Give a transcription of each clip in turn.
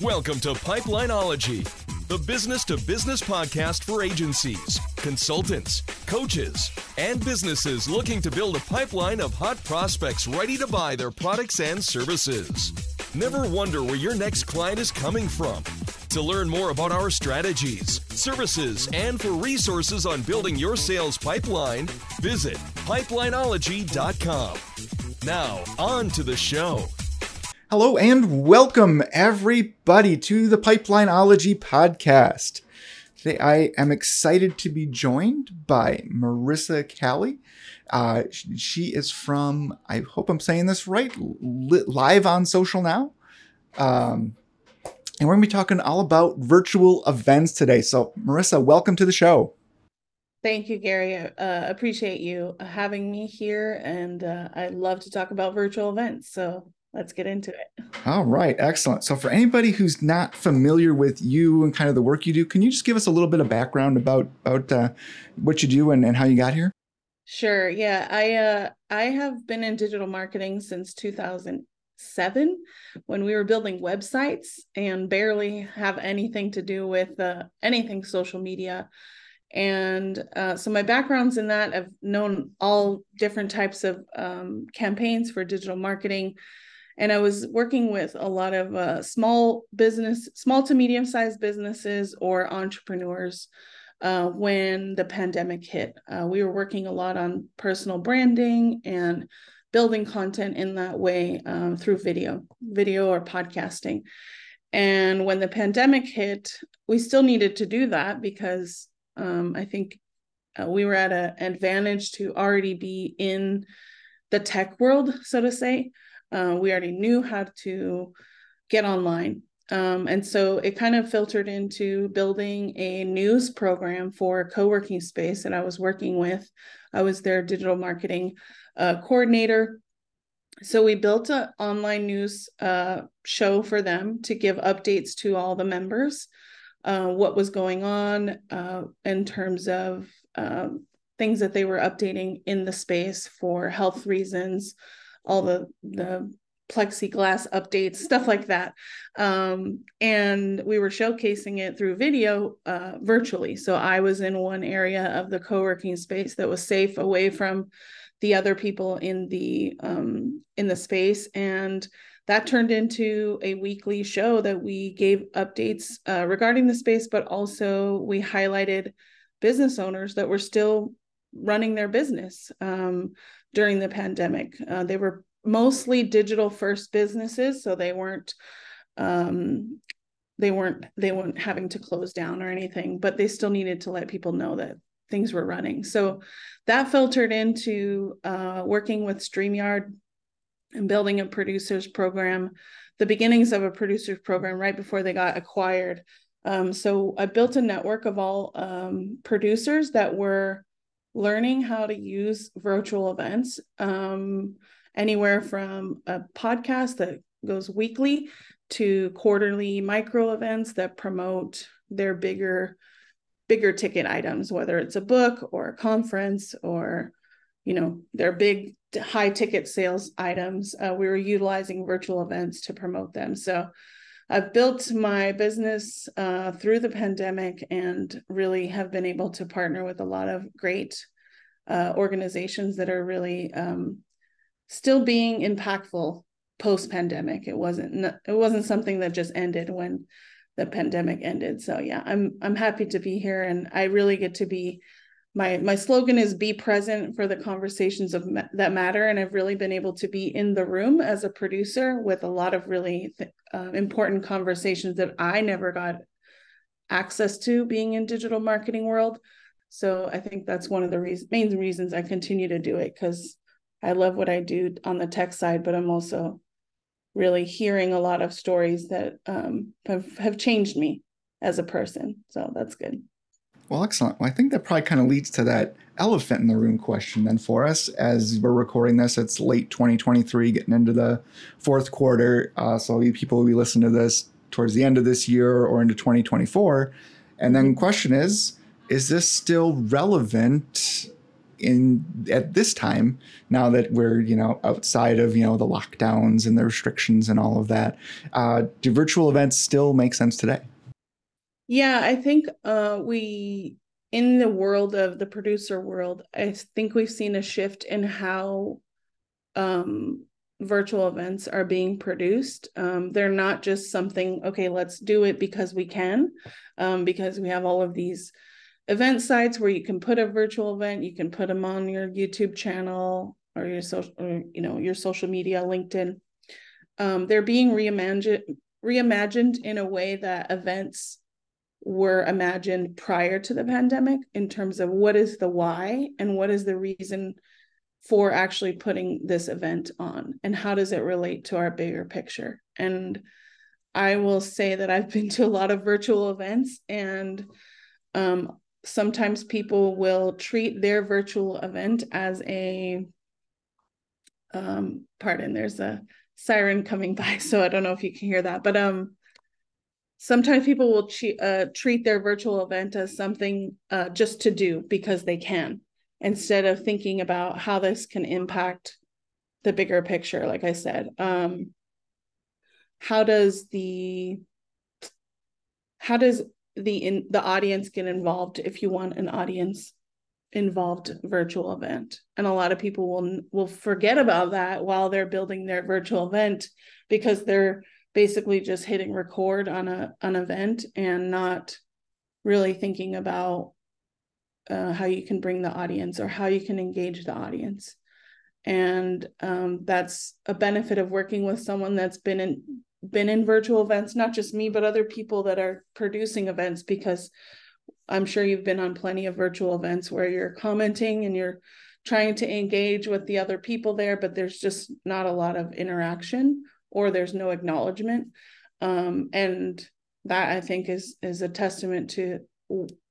Welcome to Pipelineology, the business to business podcast for agencies, consultants, coaches, and businesses looking to build a pipeline of hot prospects ready to buy their products and services. Never wonder where your next client is coming from. To learn more about our strategies, services, and for resources on building your sales pipeline, visit pipelineology.com. Now, on to the show. Hello and welcome everybody to the Pipelineology podcast. Today I am excited to be joined by Marisa Cali. Uh, she is from, I hope I'm saying this right, live on social now. Um, and we're going to be talking all about virtual events today. So, Marissa, welcome to the show. Thank you, Gary. Uh, appreciate you having me here, and uh, I love to talk about virtual events. So let's get into it. All right, excellent. So, for anybody who's not familiar with you and kind of the work you do, can you just give us a little bit of background about about uh, what you do and, and how you got here? Sure. Yeah, I uh, I have been in digital marketing since 2007 when we were building websites and barely have anything to do with uh, anything social media. And uh, so my background's in that. I've known all different types of um, campaigns for digital marketing and I was working with a lot of uh, small business, small to medium sized businesses or entrepreneurs uh, when the pandemic hit. Uh, we were working a lot on personal branding and building content in that way um, through video, video or podcasting. And when the pandemic hit, we still needed to do that because um, I think uh, we were at an advantage to already be in the tech world, so to say. Uh, we already knew how to get online. Um, and so it kind of filtered into building a news program for a co working space that I was working with. I was their digital marketing uh, coordinator. So we built an online news uh, show for them to give updates to all the members, uh, what was going on uh, in terms of um, things that they were updating in the space for health reasons, all the the plexiglass updates, stuff like that. Um, and we were showcasing it through video uh, virtually. So I was in one area of the co working space that was safe away from the other people in the um, in the space, and that turned into a weekly show that we gave updates uh, regarding the space, but also we highlighted business owners that were still running their business um, during the pandemic. Uh, they were mostly digital first businesses, so they weren't um, they weren't they weren't having to close down or anything, but they still needed to let people know that things were running. So that filtered into uh, working with StreamYard and building a producers program, the beginnings of a producers program right before they got acquired. Um, so I built a network of all um, producers that were learning how to use virtual events. Um, anywhere from a podcast that goes weekly to quarterly micro events that promote their bigger bigger ticket items whether it's a book or a conference or you know their big high ticket sales items uh, we were utilizing virtual events to promote them so i've built my business uh, through the pandemic and really have been able to partner with a lot of great uh, organizations that are really um, still being impactful post pandemic. It wasn't it wasn't something that just ended when the pandemic ended. So yeah, I'm I'm happy to be here and I really get to be my my slogan is be present for the conversations of ma- that matter and I've really been able to be in the room as a producer with a lot of really th- uh, important conversations that I never got access to being in digital marketing world. So I think that's one of the re- main reasons I continue to do it cuz I love what I do on the tech side, but I'm also really hearing a lot of stories that um, have, have changed me as a person. So that's good. Well, excellent. Well, I think that probably kind of leads to that elephant in the room question then for us as we're recording this. It's late 2023, getting into the fourth quarter. Uh, so people will be listening to this towards the end of this year or into 2024. And then question is, is this still relevant in at this time now that we're you know outside of you know the lockdowns and the restrictions and all of that uh, do virtual events still make sense today yeah i think uh, we in the world of the producer world i think we've seen a shift in how um, virtual events are being produced. Um, they're not just something okay let's do it because we can um, because we have all of these event sites where you can put a virtual event you can put them on your youtube channel or your social or, you know your social media linkedin. Um, they're being reimagined reimagined in a way that events were imagined prior to the pandemic in terms of what is the why and what is the reason for actually putting this event on and how does it relate to our bigger picture? And i will say that i've been to a lot of virtual events and um, sometimes people will treat their virtual event as a um pardon there's a siren coming by so i don't know if you can hear that but um sometimes people will che- uh, treat their virtual event as something uh, just to do because they can instead of thinking about how this can impact the bigger picture like i said. Um how does the how does the in the audience get involved if you want an audience involved virtual event? And a lot of people will will forget about that while they're building their virtual event because they're basically just hitting record on a an event and not really thinking about uh, how you can bring the audience or how you can engage the audience. And um, that's a benefit of working with someone that's been in been in virtual events, not just me, but other people that are producing events, because I'm sure you've been on plenty of virtual events where you're commenting and you're trying to engage with the other people there, but there's just not a lot of interaction or there's no acknowledgement. Um, and that I think is is a testament to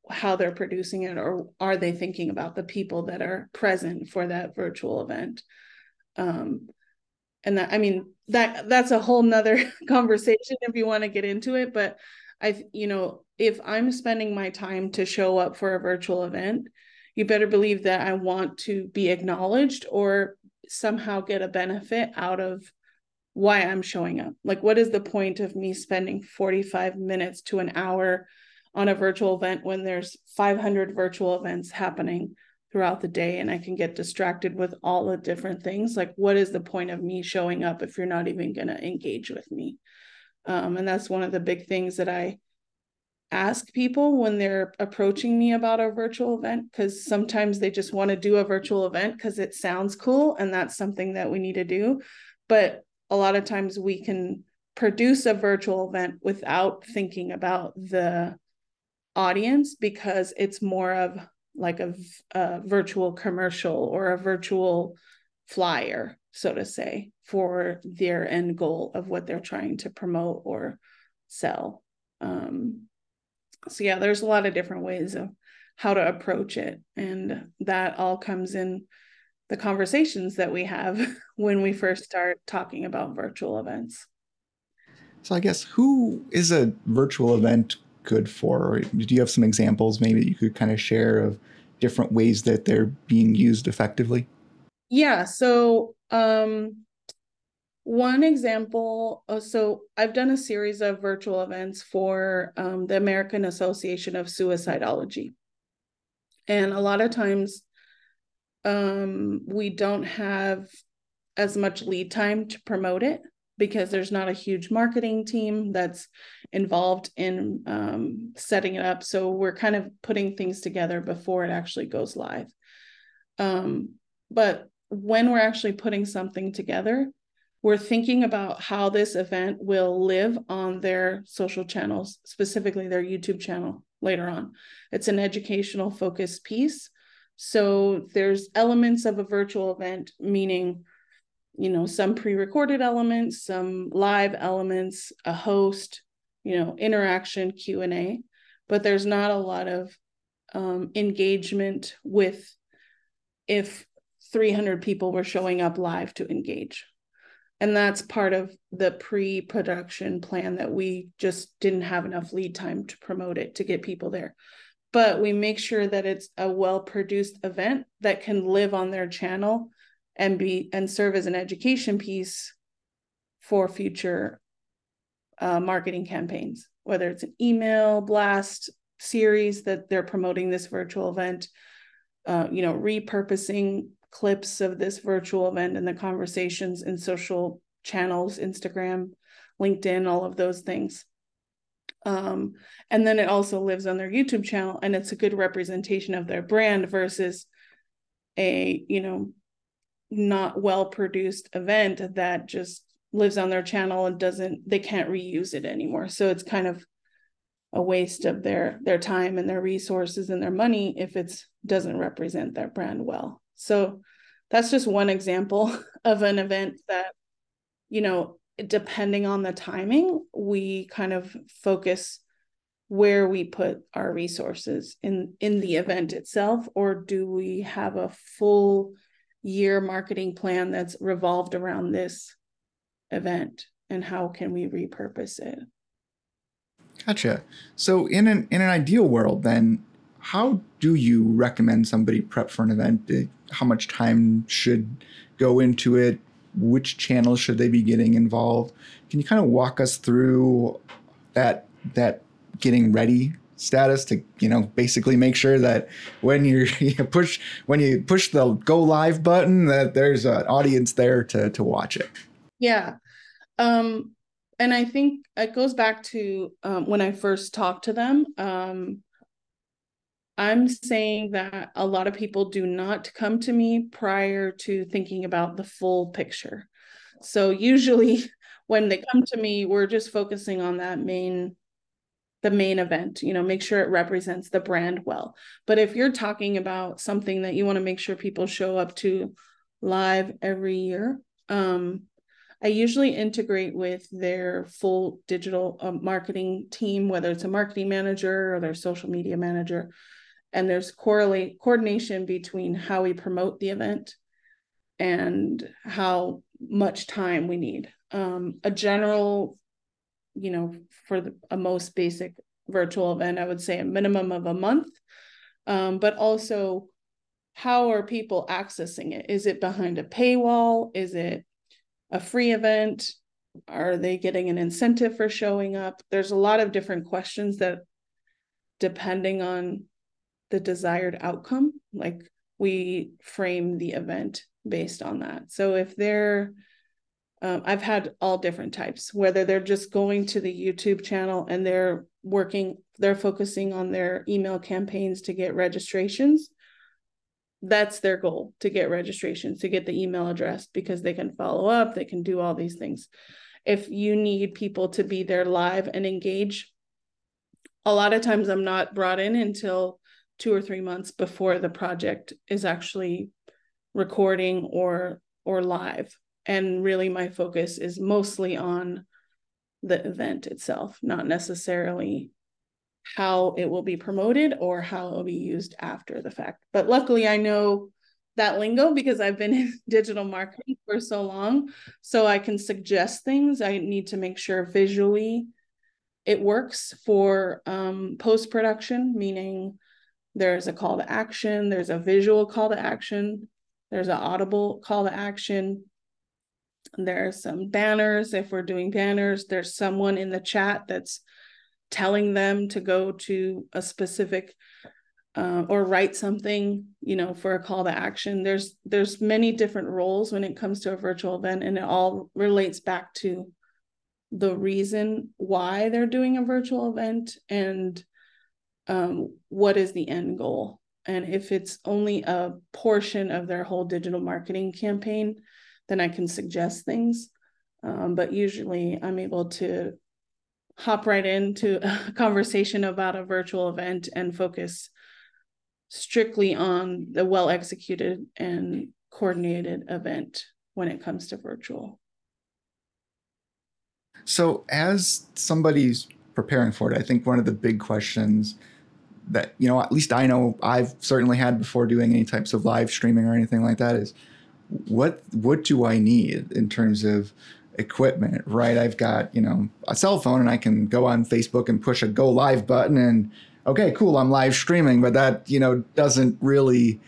how they're producing it or are they thinking about the people that are present for that virtual event um, and that i mean that that's a whole nother conversation if you want to get into it but i you know if i'm spending my time to show up for a virtual event you better believe that i want to be acknowledged or somehow get a benefit out of why i'm showing up like what is the point of me spending 45 minutes to an hour on a virtual event when there's 500 virtual events happening throughout the day and I can get distracted with all the different things. Like, what is the point of me showing up if you're not even going to engage with me? Um, and that's one of the big things that I ask people when they're approaching me about a virtual event because sometimes they just want to do a virtual event because it sounds cool and that's something that we need to do. But a lot of times we can produce a virtual event without thinking about the audience because it's more of like a, a virtual commercial or a virtual flyer, so to say, for their end goal of what they're trying to promote or sell. Um, so yeah, there's a lot of different ways of how to approach it, and that all comes in the conversations that we have when we first start talking about virtual events. So I guess who is a virtual event good for? Or do you have some examples maybe you could kind of share of different ways that they're being used effectively? Yeah. So, um, one example uh, so I've done a series of virtual events for um, the American Association of Suicidology. And a lot of times um, we don't have as much lead time to promote it because there's not a huge marketing team that's involved in um, setting it up. So we're kind of putting things together before it actually goes live. Um, but when we're actually putting something together, we're thinking about how this event will live on their social channels, specifically their YouTube channel later on. It's an educational focused piece. So there's elements of a virtual event, meaning you know some pre-recorded elements some live elements a host you know interaction q&a but there's not a lot of um, engagement with if 300 people were showing up live to engage. And that's part of the pre-production plan that we just didn't have enough lead time to promote it to get people there but we make sure that it's a well produced event that can live on their channel and be and serve as an education piece for future uh, marketing campaigns whether it's an email blast series that they're promoting this virtual event uh, you know repurposing clips of this virtual event and the conversations in social channels instagram linkedin all of those things um, and then it also lives on their youtube channel and it's a good representation of their brand versus a you know not well produced event that just lives on their channel and doesn't they can't reuse it anymore. So it's kind of a waste of their their time and their resources and their money if it doesn't represent their brand well. So that's just one example of an event that you know depending on the timing we kind of focus where we put our resources in in the event itself or do we have a full year marketing plan that's revolved around this event and how can we repurpose it? Gotcha. So in an in an ideal world then how do you recommend somebody prep for an event? How much time should go into it which channels should they be getting involved? Can you kind of walk us through that that getting ready status to you know basically make sure that when you push when you push the go live button that there's an audience there to to watch it? Yeah. Um and i think it goes back to um, when i first talked to them um i'm saying that a lot of people do not come to me prior to thinking about the full picture. So usually when they come to me we're just focusing on that main the main event you know make sure it represents the brand well. But if you're talking about something that you want to make sure people show up to live every year um, i usually integrate with their full digital uh, marketing team whether it's a marketing manager or their social media manager and there's correlate coordination between how we promote the event and how much time we need um, a general you know, for the, a most basic virtual event, I would say a minimum of a month. Um, but also, how are people accessing it? Is it behind a paywall? Is it a free event? Are they getting an incentive for showing up? There's a lot of different questions that, depending on the desired outcome, like we frame the event based on that. So if they're um, I've had all different types, whether they're just going to the YouTube channel and they're working, they're focusing on their email campaigns to get registrations. That's their goal to get registrations, to get the email address because they can follow up, they can do all these things. If you need people to be there live and engage, a lot of times I'm not brought in until two or three months before the project is actually recording or or live. And really my focus is mostly on the event itself not necessarily how it will be promoted or how it will be used after the fact. But luckily i know that lingo because i've been in digital marketing for so long. So i can suggest things. I need to make sure visually it works for um, post production meaning there's a call to action there's a visual call to action there's an audible call to action there's some banners. If we're doing banners, there's someone in the chat that's telling them to go to a specific uh, or write something, you know, for a call to action. There's there's many different roles when it comes to a virtual event, and it all relates back to the reason why they're doing a virtual event and um, what is the end goal. And if it's only a portion of their whole digital marketing campaign, then I can suggest things. Um, but usually I'm able to hop right into a conversation about a virtual event and focus strictly on the well executed and coordinated event when it comes to virtual. So, as somebody's preparing for it, I think one of the big questions that, you know, at least I know I've certainly had before doing any types of live streaming or anything like that is what what do I need in terms of equipment, right? I've got, you know, a cell phone and I can go on Facebook and push a go live button and okay, cool, I'm live streaming, but that, you know, doesn't really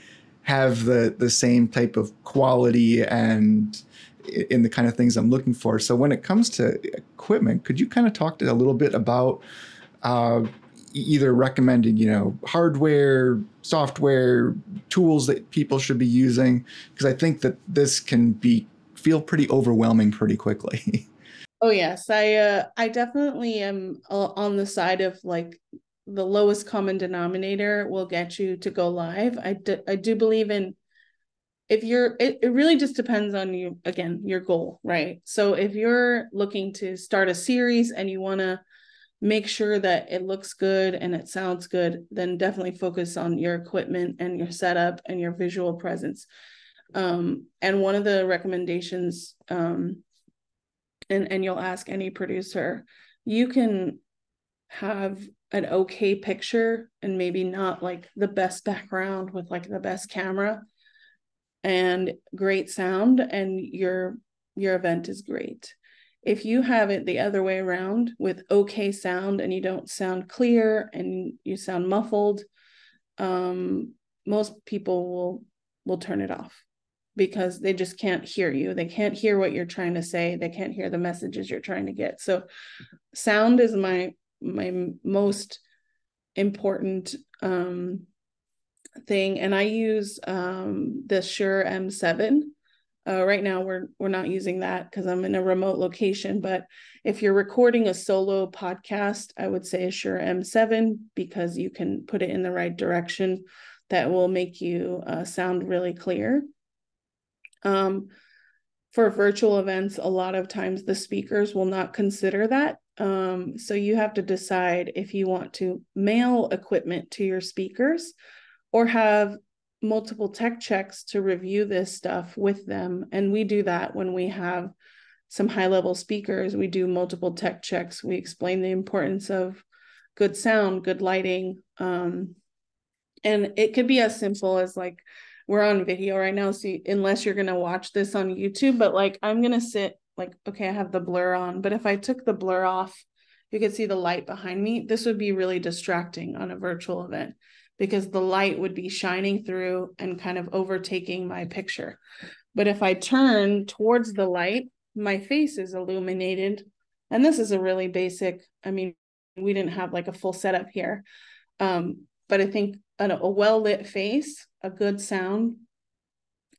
have the the same type of quality and in the kind of things I'm looking for. So when it comes to equipment, could you kind of talk to a little bit about uh, either recommending, you know, hardware, software, tools that people should be using? Because I think that this can be feel pretty overwhelming pretty quickly. oh yes, I uh, I definitely am on the side of like the lowest common denominator will get you to go live. I do, I do believe in if you're it, it really just depends on you again your goal right so if you're looking to start a series and you want to make sure that it looks good and it sounds good then definitely focus on your equipment and your setup and your visual presence. Um, and one of the recommendations um, and and you'll ask any producer you can have an okay picture and maybe not like the best background with like the best camera and great sound and your your event is great if you have it the other way around with okay sound and you don't sound clear and you sound muffled um, most people will will turn it off because they just can't hear you. They can't hear what you're trying to say. They can't hear the messages you're trying to get. So sound is my my most important um, thing. And I use um, the Shure M7. Uh, right now we're we're not using that because I'm in a remote location. But if you're recording a solo podcast, I would say a Shure M7 because you can put it in the right direction. That will make you uh, sound really clear. Um, for virtual events, a lot of times the speakers will not consider that. Um, so you have to decide if you want to mail equipment to your speakers or have multiple tech checks to review this stuff with them. And we do that when we have some high level speakers. We do multiple tech checks. We explain the importance of good sound, good lighting. Um, and it could be as simple as like, we're on video right now. So unless you're going to watch this on YouTube, but like I'm going to sit like, okay, I have the blur on, but if I took the blur off, you could see the light behind me. This would be really distracting on a virtual event because the light would be shining through and kind of overtaking my picture. But if I turn towards the light, my face is illuminated. And this is a really basic, I mean, we didn't have like a full setup here. Um, but I think a, a well lit face, a good sound,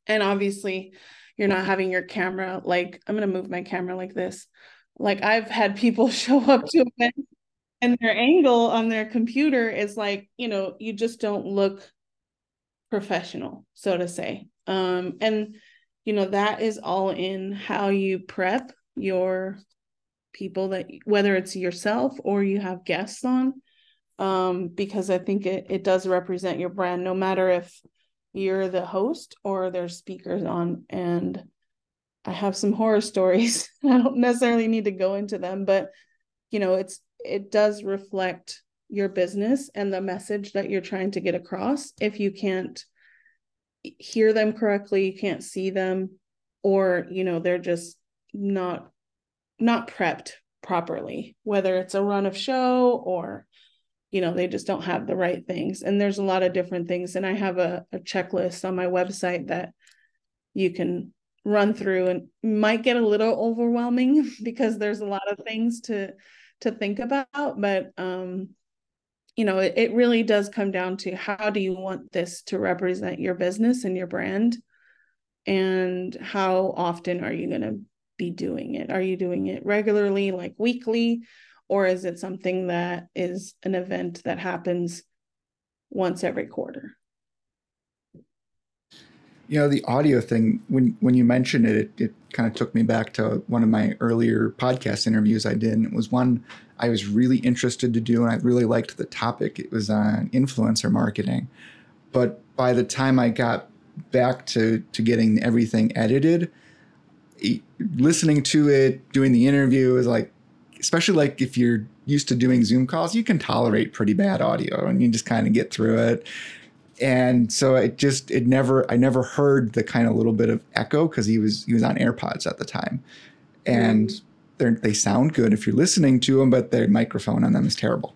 and obviously you're not having your camera like, I'm going to move my camera like this. Like I've had people show up to events and their angle on their computer is like you know you just don't look professional so to say. Um and you know that is all in how you prep your people that whether it's yourself or you have guests on. Um because i think it, it does represent your brand no matter if you're the host or there's speakers on. And i have some horror stories. I don't necessarily need to go into them but you know it's it does reflect your business and the message that you're trying to get across. If you can't hear them correctly you can't see them or you know they're just not not prepped properly whether it's a run of show or you know they just don't have the right things. And there's a lot of different things. And i have a, a checklist on my website that you can run through and might get a little overwhelming because there's a lot of things to to think about but um you know it, it really does come down to how do you want this to represent your business and your brand? And how often are you going to be doing it? Are you doing it regularly like weekly? Or is it something that is an event that happens once every quarter you know the audio thing when when you mentioned it, it, it kind of took me back to one of my earlier podcast interviews i did and it was one i was really interested to do and i really liked the topic. It was on influencer marketing. But by the time i got back to to getting everything edited listening to it doing the interview is like especially like if you're used to doing zoom calls you can tolerate pretty bad audio and you just kind of get through it and so it just it never I never heard the kind of little bit of echo because he was he was on AirPods at the time, and mm. they they sound good if you're listening to them, but their microphone on them is terrible.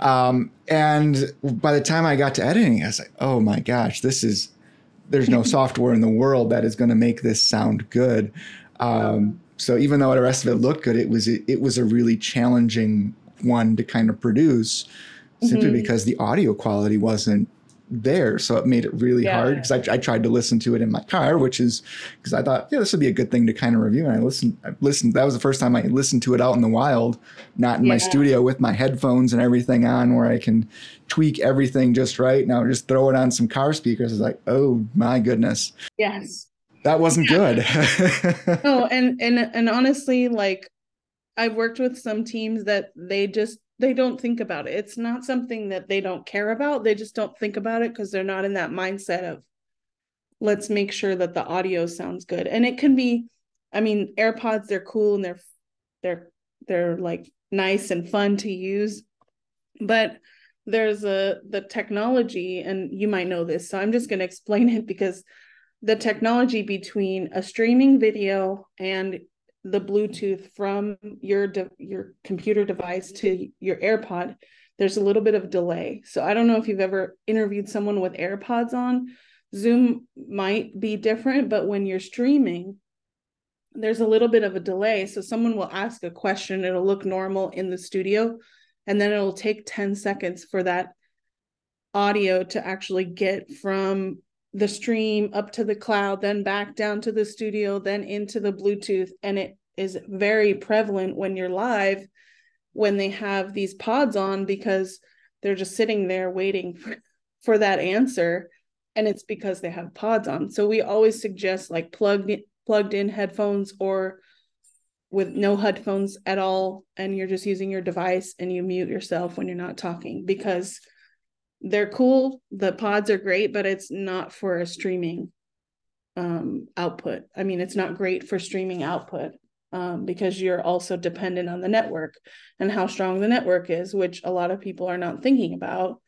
Um, and by the time I got to editing, I was like, oh my gosh, this is, there's no software in the world that is going to make this sound good. Um, so even though the rest of it looked good, it was, it, it was a really challenging one to kind of produce simply mm-hmm. because the audio quality wasn't there. So it made it really yeah. hard because I, I, tried to listen to it in my car, which is because I thought, yeah, this would be a good thing to kind of review. And I listened, I listened, that was the first time I listened to it out in the wild, not in yeah. my studio with my headphones and everything on where I can tweak everything just right. Now just throw it on some car speakers. It's like, oh my goodness. Yes. That wasn't good. oh, and, and, and honestly, like I've worked with some teams that they just they don't think about it. It's not something that they don't care about. They just don't think about it because they're not in that mindset of let's make sure that the audio sounds good. And it can be, I mean, AirPods, they're cool and they're they're they're like nice and fun to use. But there's a the technology, and you might know this, so I'm just gonna explain it because the technology between a streaming video and the Bluetooth from your de- your computer device to your AirPod, there's a little bit of delay. So I don't know if you've ever interviewed someone with AirPods on. Zoom might be different, but when you're streaming, there's a little bit of a delay. So someone will ask a question, it'll look normal in the studio, and then it'll take 10 seconds for that audio to actually get from the stream up to the cloud, then back down to the studio, then into the Bluetooth. And it is very prevalent when you're live when they have these pods on because they're just sitting there waiting for, for that answer. And it's because they have pods on. So we always suggest like plugged plugged in headphones or with no headphones at all and you're just using your device and you mute yourself when you're not talking because they're cool. The pods are great, but it's not for a streaming um, output. I mean, it's not great for streaming output um, because you're also dependent on the network and how strong the network is, which a lot of people are not thinking about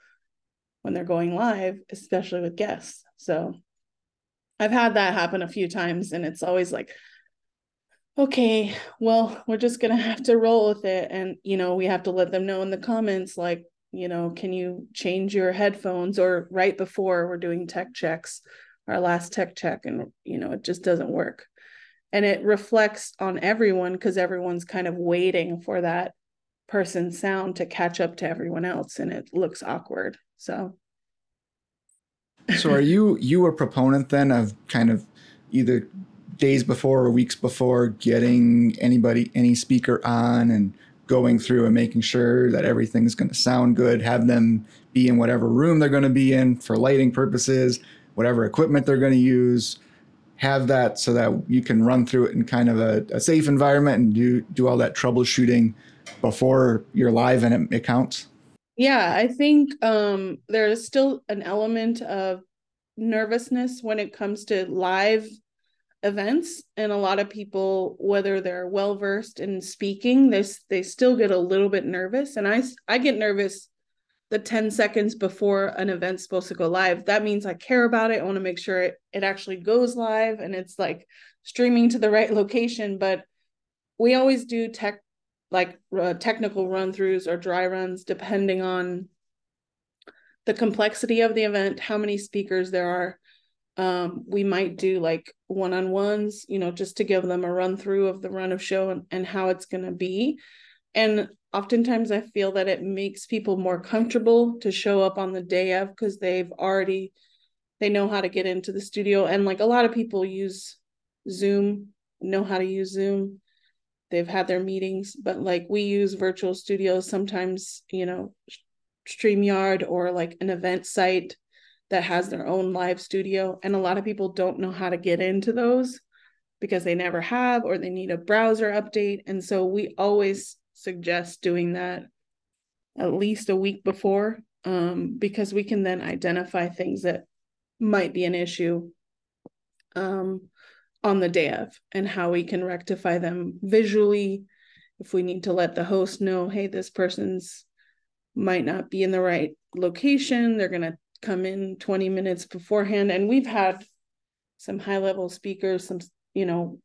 when they're going live, especially with guests. So I've had that happen a few times, and it's always like, okay, well, we're just going to have to roll with it. And, you know, we have to let them know in the comments, like, you know, can you change your headphones or right before we're doing tech checks, our last tech check, and, you know, it just doesn't work. And it reflects on everyone because everyone's kind of waiting for that person's sound to catch up to everyone else and it looks awkward. So, so are you you a proponent then of kind of either days before or weeks before getting anybody any speaker on and going through and making sure that everything's going to sound good, have them be in whatever room they're going to be in for lighting purposes, whatever equipment they're going to use, have that so that you can run through it in kind of a, a safe environment and do do all that troubleshooting before you're live and it, it counts. Yeah, I think um, there is still an element of nervousness when it comes to live events and a lot of people whether they're well versed in speaking they they still get a little bit nervous and I I get nervous the 10 seconds before an event's supposed to go live. That means I care about it I want to make sure it it actually goes live and it's like streaming to the right location but we always do tech like uh, technical run throughs or dry runs depending on the complexity of the event how many speakers there are um, we might do like one-on-ones you know just to give them a run through of the run of show and, and how it's going to be. And oftentimes i feel that it makes people more comfortable to show up on the day of because they've already they know how to get into the studio. And like a lot of people use zoom know how to use zoom. They've had their meetings but like we use virtual studios sometimes you know StreamYard or like an event site that has their own live studio. And a lot of people don't know how to get into those because they never have or they need a browser update. And so we always suggest doing that at least a week before um, because we can then identify things that might be an issue um, on the day of and how we can rectify them visually. If we need to let the host know, hey, this person's might not be in the right location, they're going to come in 20 minutes beforehand and we've had some high level speakers some you know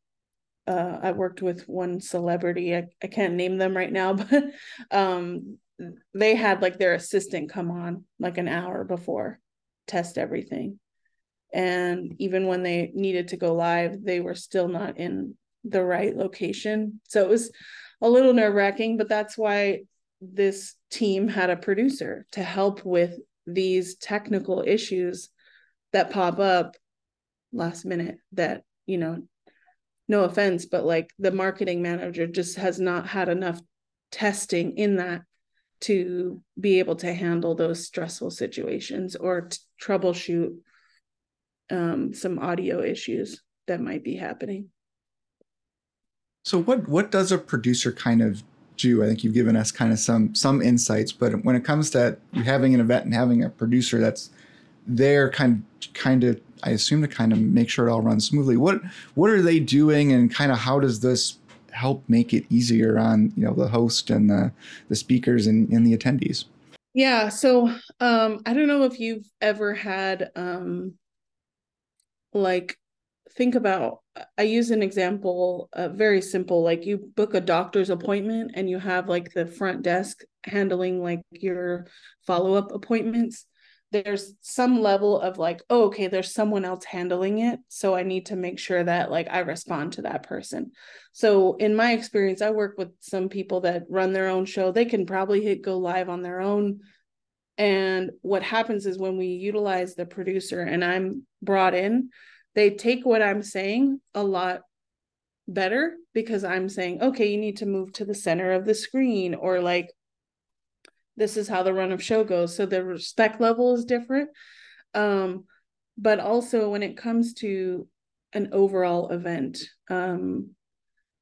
uh, I worked with one celebrity. I, I can't name them right now, but um, they had like their assistant come on like an hour before, test everything. And even when they needed to go live, they were still not in the right location. So it was a little nerve wracking, but that's why this team had a producer to help with these technical issues that pop up last minute that, you know, no offense, but like the marketing manager just has not had enough testing in that to be able to handle those stressful situations or troubleshoot um, some audio issues that might be happening. So what what does a producer kind of do? I think you've given us kind of some some insights, but when it comes to having an event and having a producer that's there kind kind of I assume to kind of make sure it all runs smoothly. What what are they doing, and kind of how does this help make it easier on you know the host and the the speakers and, and the attendees? Yeah, so um, I don't know if you've ever had um, like think about i use an example uh, very simple like you book a doctor's appointment and you have like the front desk handling like your follow-up appointments. There's some level of like oh okay there's someone else handling it so i need to make sure that like i respond to that person. So in my experience i work with some people that run their own show. They can probably hit go live on their own. And what happens is when we utilize the producer and i'm brought in they take what i'm saying a lot better because i'm saying okay you need to move to the center of the screen or like this is how the run of show goes. So the respect level is different. Um but also when it comes to an overall event um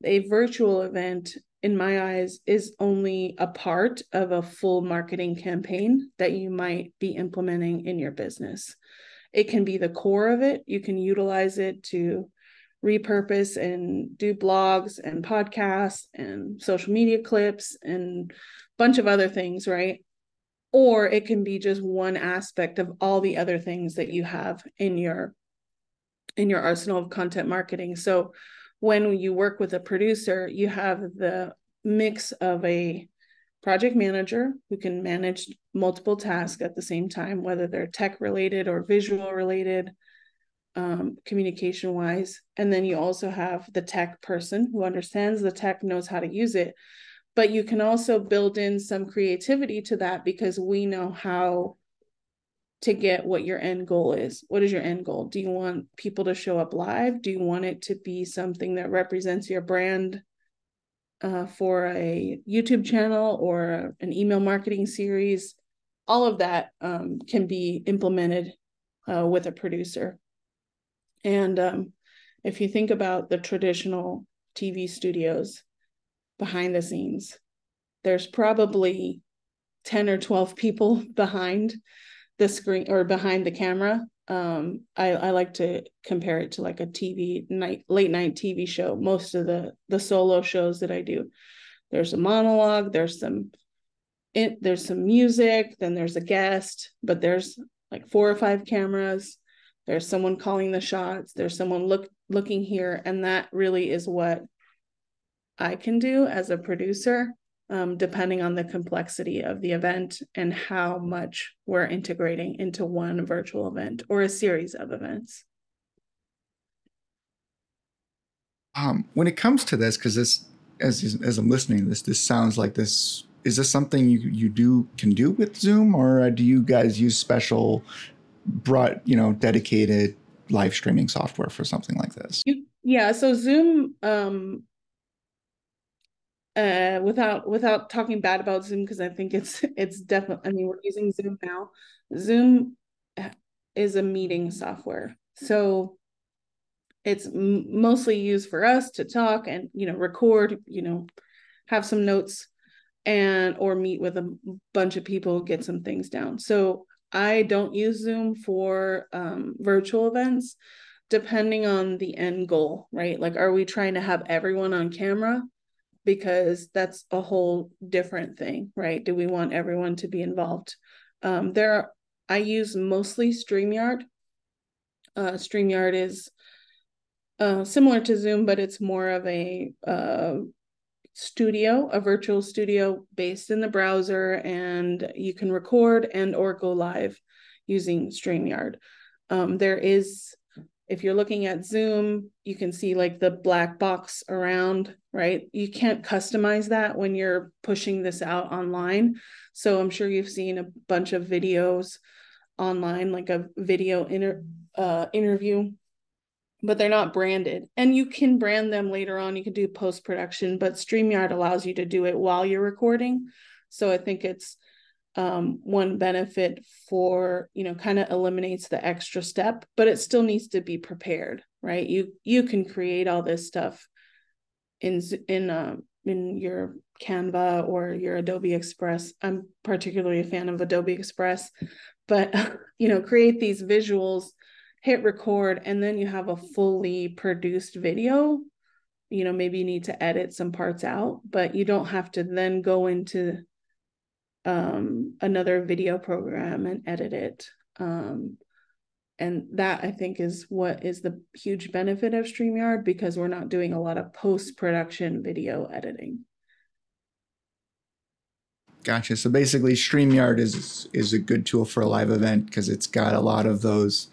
a virtual event in my eyes is only a part of a full marketing campaign that you might be implementing in your business it can be the core of it you can utilize it to repurpose and do blogs and podcasts and social media clips and a bunch of other things, right? Or it can be just one aspect of all the other things that you have in your in your arsenal of content marketing. So when you work with a producer, you have the mix of a project manager who can manage multiple tasks at the same time, whether they're tech related or visual related, um, communication wise. And then you also have the tech person who understands the tech, knows how to use it, but you can also build in some creativity to that because we know how to get what your end goal is. What is your end goal? Do you want people to show up live? Do you want it to be something that represents your brand uh, for a YouTube channel or an email marketing series? All of that um, can be implemented uh, with a producer. And um, if you think about the traditional TV studios, behind the scenes. There's probably 10 or 12 people behind the screen or behind the camera. Um, I, I like to compare it to like a TV night, late night TV show. Most of the the solo shows that I do, there's a monologue, there's some it, there's some music, then there's a guest, but there's like four or five cameras. There's someone calling the shots. There's someone look looking here, and that really is what I can do as a producer, um, depending on the complexity of the event and how much we're integrating into one virtual event or a series of events. Um, when it comes to this, because this, as as I'm listening to this, this sounds like this. Is this something you you do can do with Zoom, or do you guys use special, brought you know, dedicated live streaming software for something like this? Yeah, so Zoom um, uh, without without talking bad about Zoom because I think it's it's definitely. I mean, we're using Zoom now. Zoom is a meeting software, so it's m- mostly used for us to talk and you know record, you know, have some notes and or meet with a bunch of people, get some things down. So I don't use Zoom for um, virtual events, depending on the end goal, right? Like, are we trying to have everyone on camera? because that's a whole different thing, right? Do we want everyone to be involved? Um, there, are, I use mostly StreamYard. Uh, StreamYard is uh, similar to Zoom, but it's more of a uh, studio, a virtual studio based in the browser, and you can record and or go live using StreamYard. Um, there is, if you're looking at Zoom, you can see like the black box around, right? You can't customize that when you're pushing this out online. So I'm sure you've seen a bunch of videos online, like a video inter, uh, interview but they're not branded. And you can brand them later on. You can do post production, but StreamYard allows you to do it while you're recording. So I think it's um, one benefit for, you know, kind of eliminates the extra step, but it still needs to be prepared, right? You you can create all this stuff in in uh, in your Canva or your Adobe Express. I'm particularly a fan of Adobe Express, but you know, create these visuals hit record and then you have a fully produced video. You know maybe you need to edit some parts out but you don't have to then go into um, another video program and edit it. Um, and that i think is what is the huge benefit of streamyard because we're not doing a lot of post-production video editing. Gotcha. So basically streamyard is is a good tool for a live event because it's got a lot of those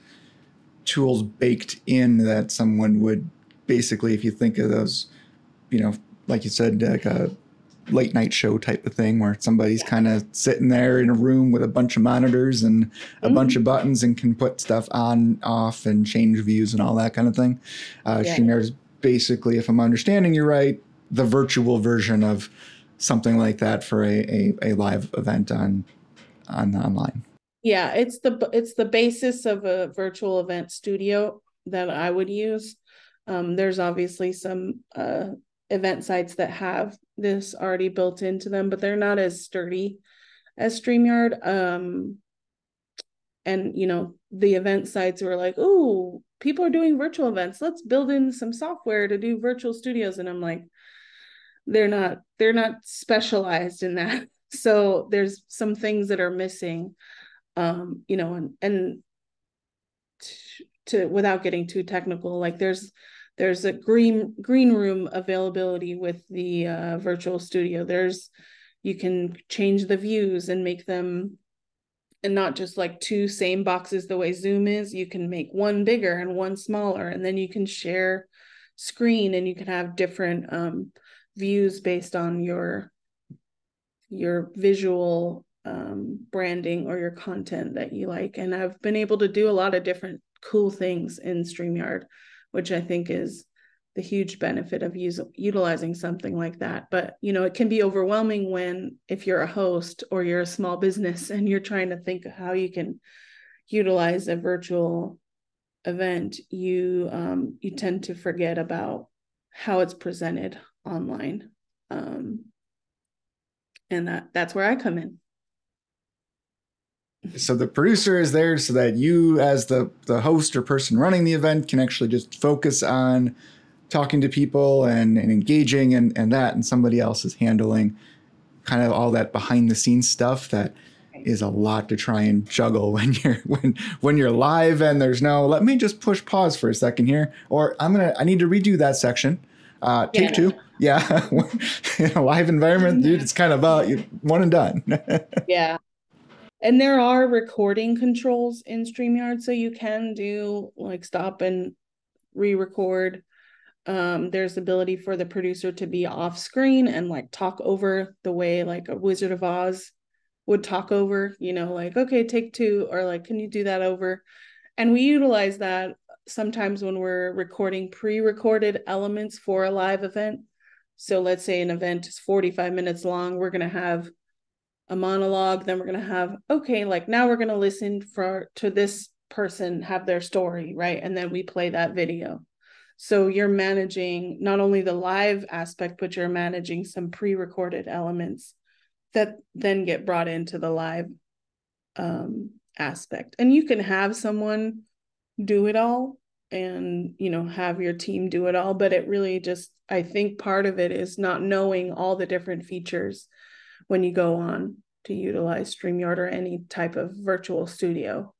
tools baked in that someone would basically, if you think of those, you know, like you said, like a late night show type of thing where somebody's yeah. kind of sitting there in a room with a bunch of monitors and a mm-hmm. bunch of buttons and can put stuff on, off, and change views and all that kind of thing. Uh, yeah. is basically, if I'm understanding you right, the virtual version of something like that for a, a, a live event on on online yeah it's the it's the basis of a virtual event studio that i would use. Um, there's obviously some uh, event sites that have this already built into them but they're not as sturdy as streamyard. Um, and you know the event sites were like oh people are doing virtual events. Let's build in some software to do virtual studios. And i'm like they're not they're not specialized in that. So there's some things that are missing um you know and and to, without getting too technical like there's there's a green green room availability with the uh, virtual studio. There's you can change the views and make them and not just like two same boxes the way zoom is. You can make one bigger and one smaller and then you can share screen and you can have different um, views based on your your visual um, branding or your content that you like. And I've been able to do a lot of different cool things in StreamYard, which I think is the huge benefit of use, utilizing something like that. But you know, it can be overwhelming when if you're a host or you're a small business and you're trying to think how you can utilize a virtual event, you um, you tend to forget about how it's presented online. Um, and that that's where I come in so the producer is there so that you as the the host or person running the event can actually just focus on talking to people and, and engaging and, and that and somebody else is handling kind of all that behind the scenes stuff that is a lot to try and juggle when you're when when you're live and there's no let me just push pause for a second here or i'm gonna i need to redo that section. Uh take yeah. two. Yeah. In a live environment dude it's kind of uh one and done. Yeah and there are recording controls in StreamYard, so you can do like stop and re-record. Um, there's ability for the producer to be off screen and like talk over the way like a Wizard of Oz would talk over, you know, like, okay, take two, or like, can you do that over? And we utilize that sometimes when we're recording pre-recorded elements for a live event. So let's say an event is 45 minutes long, we're going to have a monologue then we're going to have okay like now we're going to listen for to this person have their story right? And then we play that video. So you're managing not only the live aspect but you're managing some pre-recorded elements that then get brought into the live um, aspect. And you can have someone do it all and you know have your team do it all but it really just i think part of it is not knowing all the different features when you go on to utilize StreamYard or any type of virtual studio.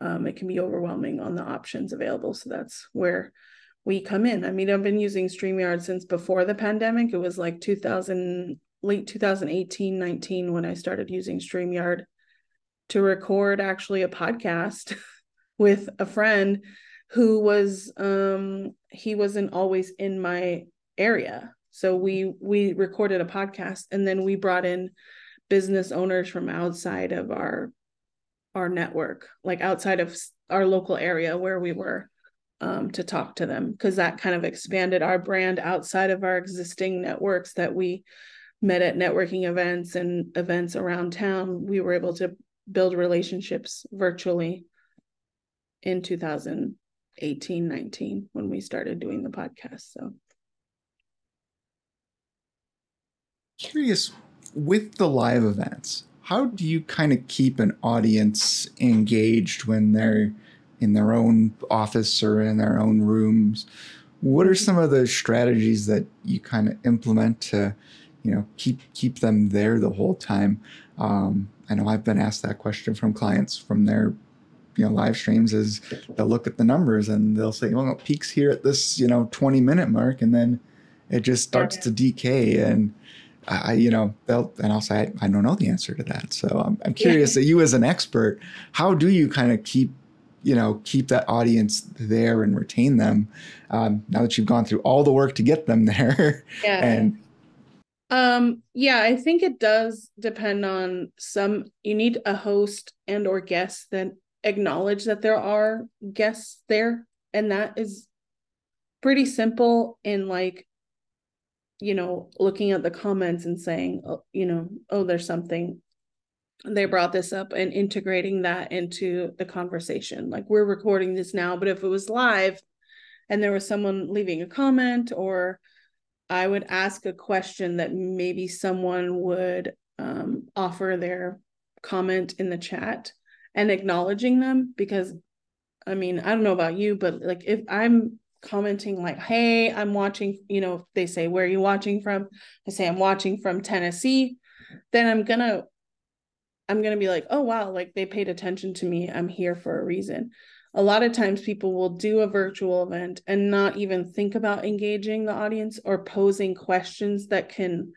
Um, it can be overwhelming on the options available. So that's where we come in. I mean, I've been using StreamYard since before the pandemic. It was like 2000, late 2018, 19 when I started using StreamYard to record actually a podcast with a friend who was um he wasn't always in my area. So we we recorded a podcast and then we brought in business owners from outside of our our network, like outside of our local area where we were um, to talk to them because that kind of expanded our brand outside of our existing networks that we met at networking events and events around town. We were able to build relationships virtually in 2018 19 when we started doing the podcast so curious with the live events how do you kind of keep an audience engaged when they're in their own office or in their own rooms what are some of the strategies that you kind of implement to you know keep keep them there the whole time um, i know i've been asked that question from clients from their you know live streams is they'll look at the numbers and they'll say well it peaks here at this you know 20 minute mark and then it just starts yeah. to decay and I, you know, they'll, and I'll say, I, I, don't know the answer to that. So I'm, I'm curious yeah. that you as an expert, how do you kind of keep, you know, keep that audience there and retain them um, now that you've gone through all the work to get them there? Yeah. and um, yeah, I think it does depend on some, you need a host and or guests that acknowledge that there are guests there. And that is pretty simple in like you know, looking at the comments and saying, oh, you know, oh, there's something. They brought this up and integrating that into the conversation. Like we're recording this now, but if it was live and there was someone leaving a comment, or I would ask a question that maybe someone would um, offer their comment in the chat and acknowledging them because I mean, I don't know about you, but like if I'm commenting like hey i'm watching you know they say where are you watching from? I say i'm watching from tennessee. Then i'm gonna i'm gonna be like oh wow like they paid attention to me. I'm here for a reason. A lot of times people will do a virtual event and not even think about engaging the audience or posing questions that can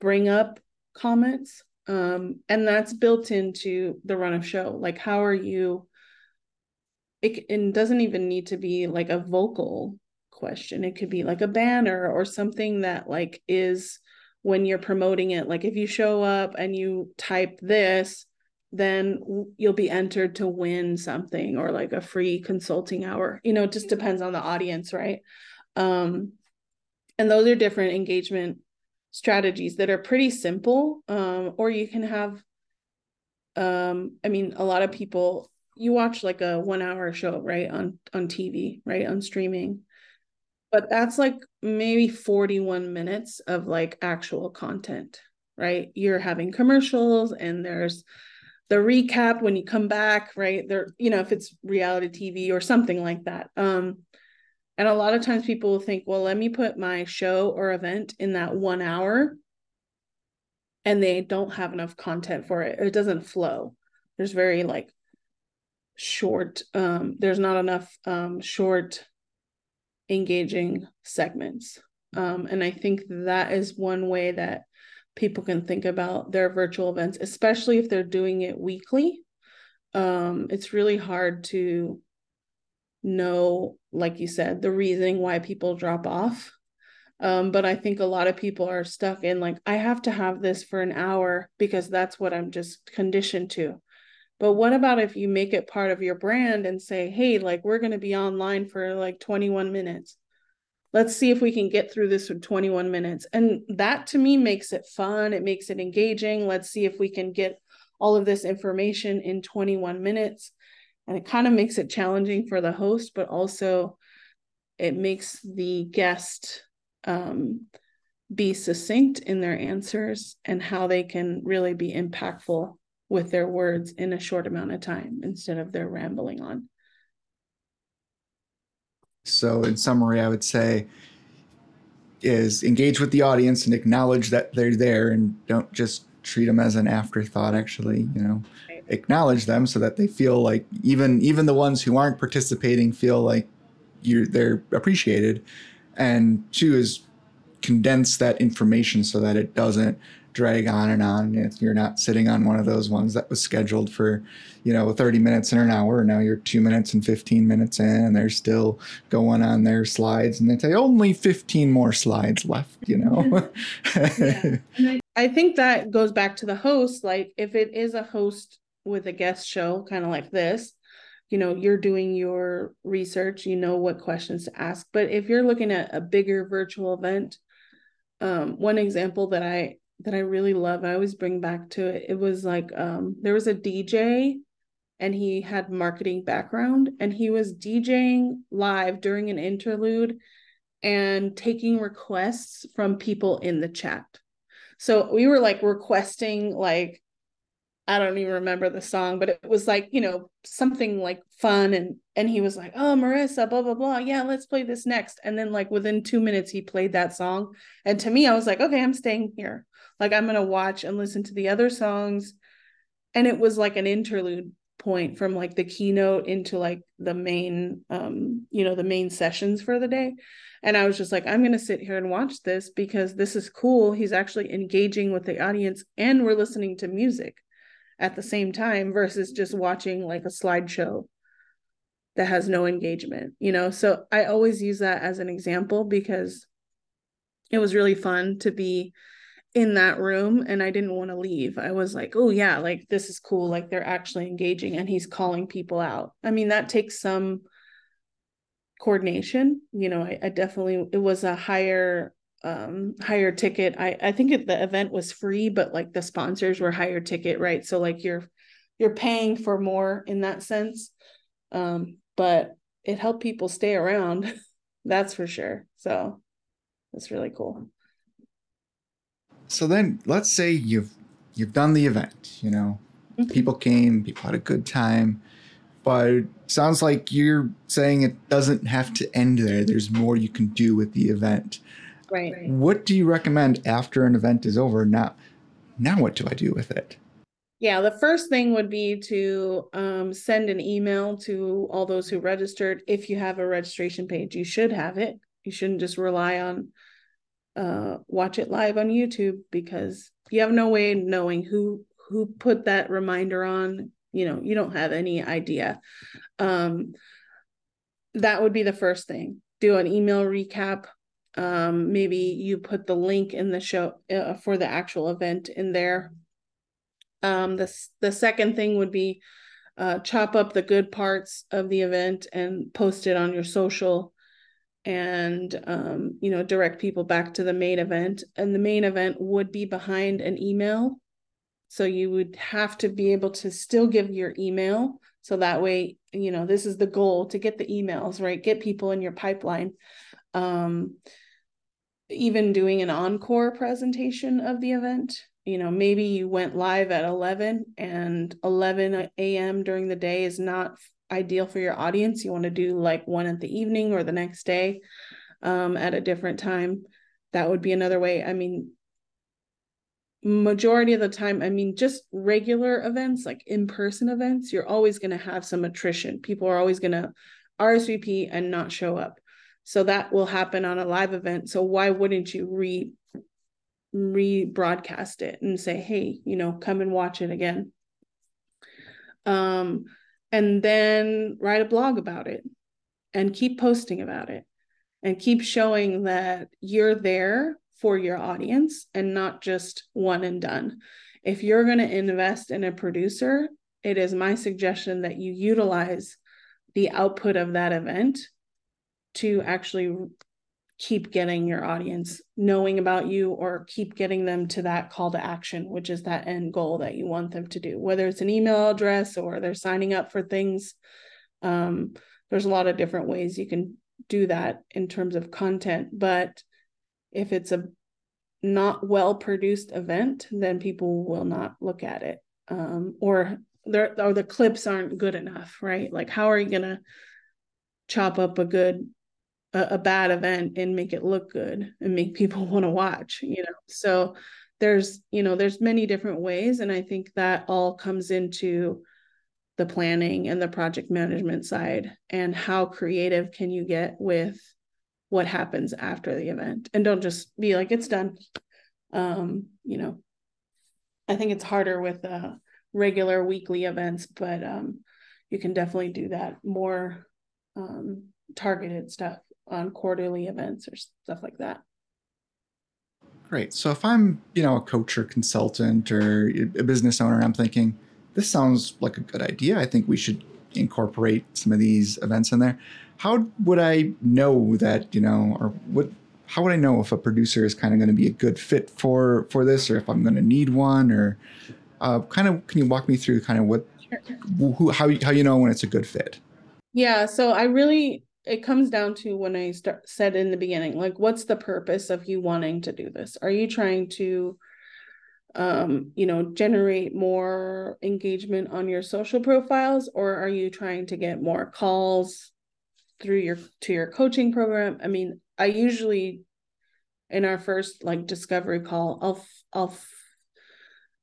bring up comments. Um, and that's built into the run of show. Like how are you it, it doesn't even need to be like a vocal question. It could be like a banner or something that like is when you're promoting it. Like if you show up and you type this then you'll be entered to win something or like a free consulting hour. You know it just depends on the audience right? Um and those are different engagement strategies that are pretty simple um or you can have um i mean a lot of people you watch like a one hour show right on on tv right on streaming. But that's like maybe 41 minutes of like actual content right? You're having commercials and there's the recap when you come back right? There you know if it's reality tv or something like that. Um and a lot of times people will think well let me put my show or event in that one hour and they don't have enough content for it. It doesn't flow. There's very like short um, there's not enough um, short engaging segments. Um, and i think that is one way that people can think about their virtual events especially if they're doing it weekly. Um, it's really hard to know like you said the reasoning why people drop off. Um, but i think a lot of people are stuck in like i have to have this for an hour because that's what i'm just conditioned to but what about if you make it part of your brand and say, hey, like we're going to be online for like 21 minutes. Let's see if we can get through this with 21 minutes. And that to me makes it fun. It makes it engaging. Let's see if we can get all of this information in 21 minutes. And it kind of makes it challenging for the host, but also it makes the guest um, be succinct in their answers and how they can really be impactful with their words in a short amount of time instead of their rambling on. So, in summary, I would say is engage with the audience and acknowledge that they're there and don't just treat them as an afterthought actually you know. Acknowledge them so that they feel like even even the ones who aren't participating feel like you're they're appreciated. And two is condense that information so that it doesn't drag on and on. If you're not sitting on one of those ones that was scheduled for you know 30 minutes in an hour now you're two minutes and 15 minutes in and they're still going on their slides and they say only 15 more slides left you know? Yeah. I, I think that goes back to the host like if it is a host with a guest show kind of like this you know you're doing your research you know what questions to ask. But if you're looking at a bigger virtual event um, one example that i that i really love i always bring back to it it was like um, there was a dj and he had marketing background and he was djing live during an interlude and taking requests from people in the chat so we were like requesting like I don't even remember the song, but it was like, you know, something like fun and and he was like, "Oh, Marisa, blah blah blah. Yeah, let's play this next." And then like within 2 minutes he played that song. And to me I was like, "Okay, I'm staying here. Like I'm going to watch and listen to the other songs." And it was like an interlude point from like the keynote into like the main um, you know, the main sessions for the day. And I was just like, I'm going to sit here and watch this because this is cool. He's actually engaging with the audience and we're listening to music at the same time versus just watching like a slideshow that has no engagement, you know? So I always use that as an example because it was really fun to be in that room and I didn't want to leave. I was like, oh, yeah, like this is cool. Like they're actually engaging and he's calling people out. I mean, that takes some coordination. You know, I, I definitely, it was a higher um higher ticket i i think it, the event was free but like the sponsors were higher ticket right so like you're you're paying for more in that sense um but it helped people stay around that's for sure so that's really cool so then let's say you've you've done the event you know mm-hmm. people came people had a good time but it sounds like you're saying it doesn't have to end there there's more you can do with the event Right. What do you recommend after an event is over? Now, now what do I do with it? Yeah, the first thing would be to um, send an email to all those who registered. If you have a registration page, you should have it. You shouldn't just rely on uh, watch it live on YouTube because you have no way knowing who who put that reminder on. You know, you don't have any idea. Um, that would be the first thing. Do an email recap um, maybe you put the link in the show uh, for the actual event in there. Um, the, the second thing would be uh, chop up the good parts of the event and post it on your social and um, you know direct people back to the main event and the main event would be behind an email so you would have to be able to still give your email so that way you know this is the goal to get the emails right get people in your pipeline um, even doing an encore presentation of the event. You know, maybe you went live at 11 and 11 a.m. during the day is not ideal for your audience. You want to do like one at the evening or the next day um, at a different time. That would be another way. I mean, majority of the time, I mean, just regular events, like in person events, you're always going to have some attrition. People are always going to RSVP and not show up. So that will happen on a live event. So why wouldn't you re rebroadcast it and say, hey, you know, come and watch it again. Um, and then write a blog about it and keep posting about it and keep showing that you're there for your audience and not just one and done. If you're going to invest in a producer, it is my suggestion that you utilize the output of that event to actually keep getting your audience knowing about you or keep getting them to that call to action which is that end goal that you want them to do. Whether it's an email address or they're signing up for things um, there's a lot of different ways you can do that in terms of content. But if it's a not well produced event then people will not look at it. Um, or there or the clips aren't good enough right? Like how are you to chop up a good a, a bad event and make it look good and make people want to watch you know? So there's you know there's many different ways and i think that all comes into the planning and the project management side and how creative can you get with what happens after the event. And don't just be like it's done. Um you know i think it's harder with uh regular weekly events but um you can definitely do that more um targeted stuff on quarterly events or stuff like that Great. So if I'm, you know, a coach or consultant or a business owner, I'm thinking, this sounds like a good idea. I think we should incorporate some of these events in there. How would I know that, you know, or what how would I know if a producer is kind of going to be a good fit for for this or if I'm going to need one or uh, kind of can you walk me through kind of what who how how you know when it's a good fit? Yeah, so I really it comes down to when I start said in the beginning, like what's the purpose of you wanting to do this? Are you trying to um, you know, generate more engagement on your social profiles or are you trying to get more calls through your to your coaching program? I mean, I usually in our first like discovery call, I'll I'll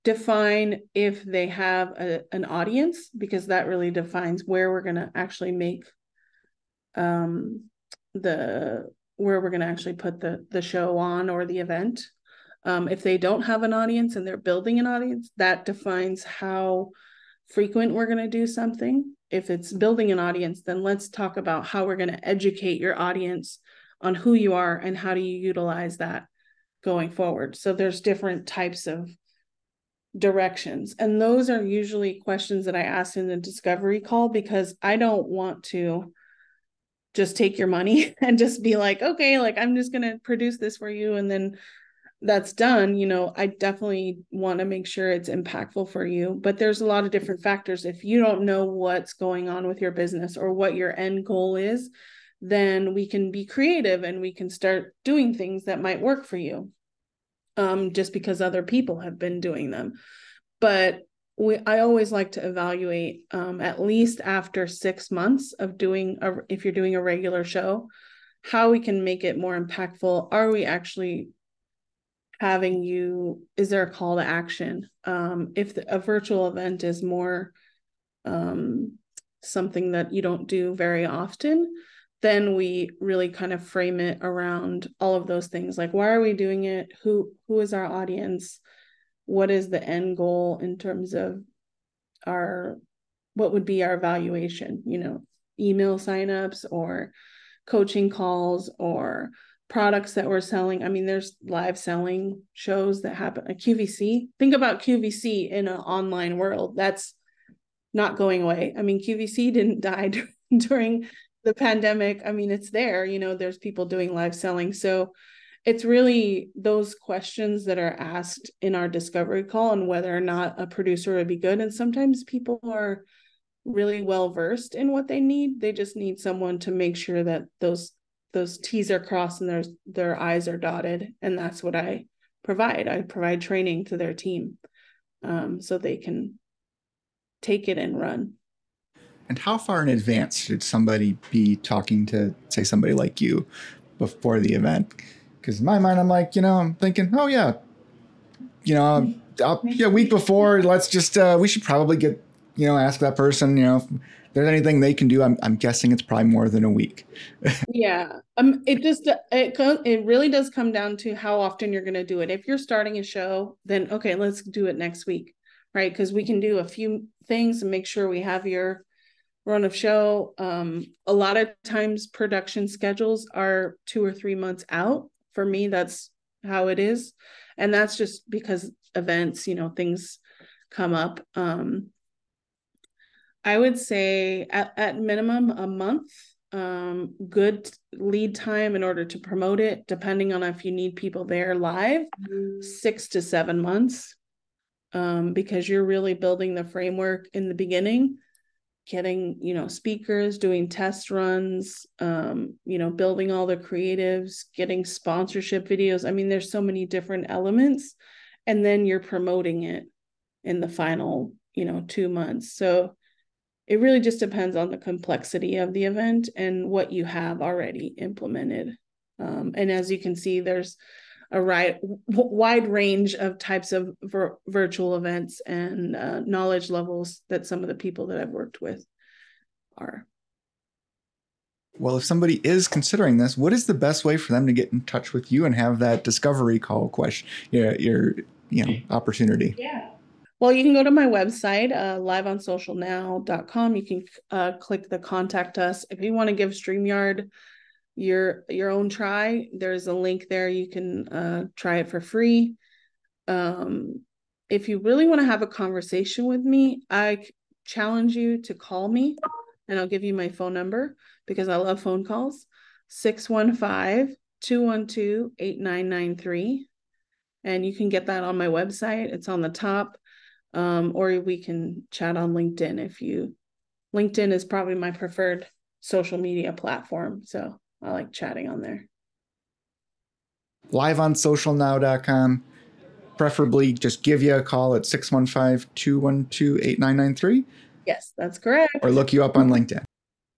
define if they have a, an audience because that really defines where we're going to actually make um, the where we're going to actually put the the show on or the event. Um, if they don't have an audience and they're building an audience, that defines how frequent we're going to do something. If it's building an audience, then let's talk about how we're going to educate your audience on who you are and how do you utilize that going forward. So there's different types of directions. And those are usually questions that I ask in the discovery call because I don't want to just take your money and just be like, okay, like I'm just going to produce this for you. And then that's done. You know, I definitely want to make sure it's impactful for you. But there's a lot of different factors. If you don't know what's going on with your business or what your end goal is, then we can be creative and we can start doing things that might work for you um, just because other people have been doing them. But we I always like to evaluate um, at least after six months of doing a, if you're doing a regular show, how we can make it more impactful. Are we actually having you? Is there a call to action? Um, if the, a virtual event is more um, something that you don't do very often, then we really kind of frame it around all of those things like why are we doing it who who is our audience what is the end goal in terms of our what would be our valuation? You know email signups or coaching calls or products that we're selling. I mean there's live selling shows that happen a qvc think about qvc in an online world. That's not going away. I mean qvc didn't die during the pandemic. I mean it's there you know there's people doing live selling. So it's really those questions that are asked in our discovery call and whether or not a producer would be good. And sometimes people are really well versed in what they need. They just need someone to make sure that those those T's are crossed and their their I's are dotted. And that's what I provide. I provide training to their team um, so they can take it and run. And how far in advance should somebody be talking to, say, somebody like you before the event? Because in my mind, I'm like, you know, I'm thinking, oh yeah, you know, I'll, yeah, week before, let's just, uh, we should probably get, you know, ask that person, you know, if there's anything they can do. I'm, I'm guessing it's probably more than a week. yeah, um, it just it it really does come down to how often you're going to do it. If you're starting a show, then okay, let's do it next week, right? Because we can do a few things and make sure we have your run of show. Um, a lot of times production schedules are two or three months out for me that's how it is. And that's just because events you know things come up. Um i would say at, at minimum a month um good lead time in order to promote it depending on if you need people there live mm. six to seven months. Um because you're really building the framework in the beginning getting you know speakers doing test runs um you know building all the creatives getting sponsorship videos. I mean there's so many different elements and then you're promoting it in the final you know 2 months. So it really just depends on the complexity of the event and what you have already implemented. Um, and as you can see there's a right, wide range of types of vir- virtual events and uh, knowledge levels that some of the people that I've worked with are. Well, if somebody is considering this, what is the best way for them to get in touch with you and have that discovery call question, your, your you know, opportunity? Yeah. Well, you can go to my website, uh, liveonsocialnow.com. You can uh, click the contact us. If you want to give StreamYard your your own try, there's a link there. You can uh, try it for free. Um, if you really want to have a conversation with me, I challenge you to call me and I'll give you my phone number because I love phone calls 615 212 8993. And you can get that on my website, it's on the top. Um, or we can chat on LinkedIn if you. LinkedIn is probably my preferred social media platform. So I like chatting on there. Live on socialnow.com. Preferably just give you a call at 615 212 8993. Yes, that's correct. Or look you up on LinkedIn.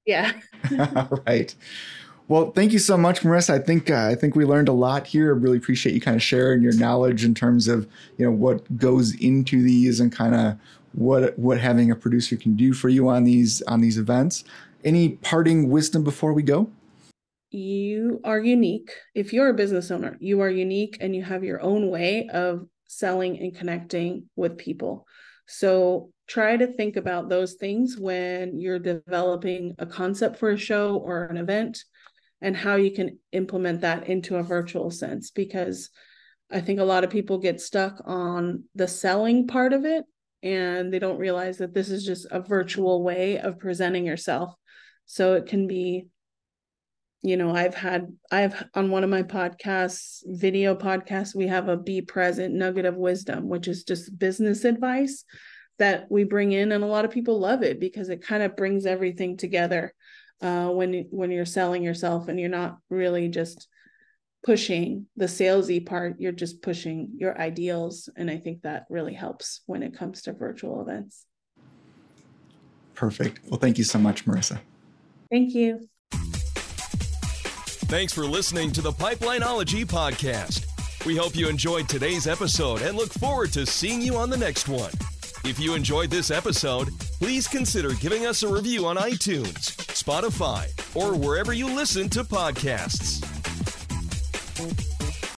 Yeah. All right. Well, thank you so much, Marisa. I think uh, I think we learned a lot here. I really appreciate you kind of sharing your knowledge in terms of you know what goes into these and kind of what what having a producer can do for you on these on these events. Any parting wisdom before we go? You are unique. If you're a business owner, you are unique and you have your own way of selling and connecting with people. So try to think about those things when you're developing a concept for a show or an event and how you can implement that into a virtual sense because I think a lot of people get stuck on the selling part of it and they don't realize that this is just a virtual way of presenting yourself. So it can be you know i've had i've on one of my podcasts video podcasts we have a be present nugget of wisdom which is just business advice that we bring in and a lot of people love it because it kind of brings everything together uh, when when you're selling yourself and you're not really just pushing the salesy part you're just pushing your ideals and i think that really helps when it comes to virtual events. Perfect. Well thank you so much marisa. Thank you thanks for listening to the pipelineology podcast we hope you enjoyed today's episode and look forward to seeing you on the next one if you enjoyed this episode, please consider giving us a review on iTunes, Spotify, or wherever you listen to podcasts.